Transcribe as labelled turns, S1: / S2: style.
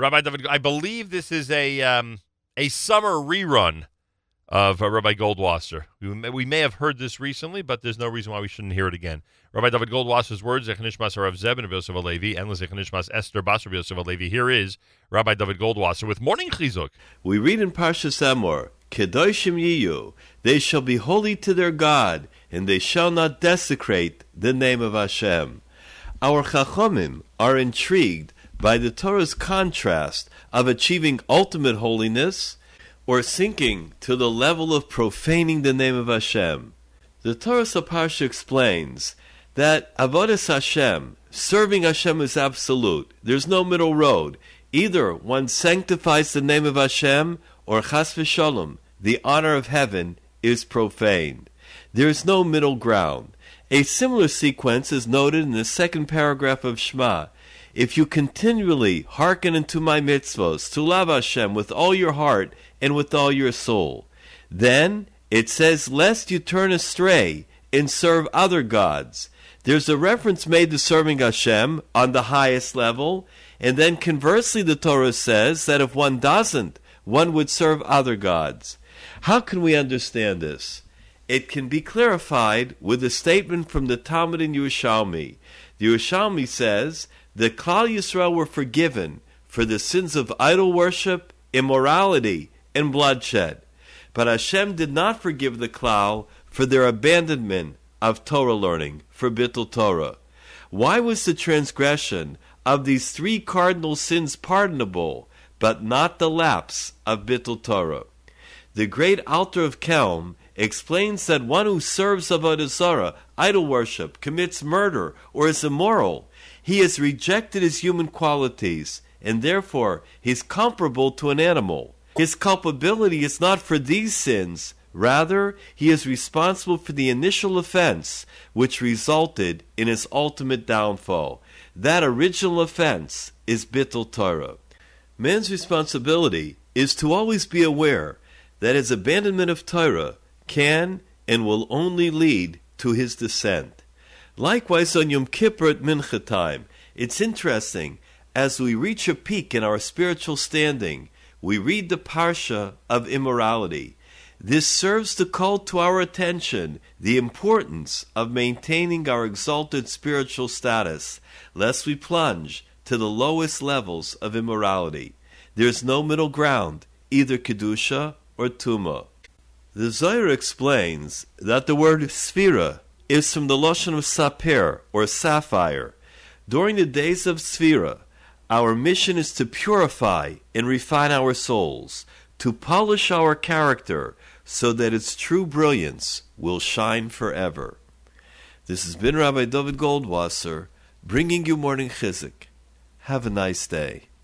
S1: Rabbi David, I believe this is a um, a summer rerun of uh, Rabbi Goldwasser. We may, we may have heard this recently, but there's no reason why we shouldn't hear it again. Rabbi David Goldwasser's words, Zechanishmas Rav Zeb and Yosef Alevi, and Zechanishmas Esther Basar Yosef Alevi. Here is Rabbi David Goldwasser with Morning Chizuk.
S2: We read in Parshas Emor, Kedoshim Yiyu, they shall be holy to their God, and they shall not desecrate the name of Hashem. Our Chachomim are intrigued by the Torah's contrast of achieving ultimate holiness or sinking to the level of profaning the name of Hashem. The Torah Saparsha explains that Avodas Hashem, serving Hashem is absolute. There's no middle road. Either one sanctifies the name of Hashem, or Chas v'Shalom, the honor of heaven, is profaned. There is no middle ground. A similar sequence is noted in the second paragraph of Shema. If you continually hearken unto my mitzvos, to love Hashem with all your heart and with all your soul, then it says, lest you turn astray and serve other gods. There's a reference made to serving Hashem on the highest level, and then conversely, the Torah says that if one doesn't, one would serve other gods. How can we understand this? It can be clarified with a statement from the Talmud in Yerushalmi. The Yerushalmi says the Klal Yisrael were forgiven for the sins of idol worship, immorality, and bloodshed. But Hashem did not forgive the Klal for their abandonment of Torah learning, for Bittul Torah. Why was the transgression of these three cardinal sins pardonable, but not the lapse of Bittul Torah? The great Alter of Kelm explains that one who serves Avodah idol worship, commits murder, or is immoral, he has rejected his human qualities, and therefore he is comparable to an animal. His culpability is not for these sins, rather, he is responsible for the initial offense which resulted in his ultimate downfall. That original offense is Bittul Torah. Man's responsibility is to always be aware that his abandonment of Torah can and will only lead to his descent. Likewise, on Yom Kippur at Mincha time, it's interesting, as we reach a peak in our spiritual standing, we read the Parsha of immorality. This serves to call to our attention the importance of maintaining our exalted spiritual status, lest we plunge to the lowest levels of immorality. There is no middle ground, either Kedusha or Tuma. The Zohar explains that the word Sphira is from the Lashon of Sapir, or sapphire. During the days of Sphira, our mission is to purify and refine our souls, to polish our character so that its true brilliance will shine forever. This has been Rabbi David Goldwasser bringing you morning chizuk. Have a nice day.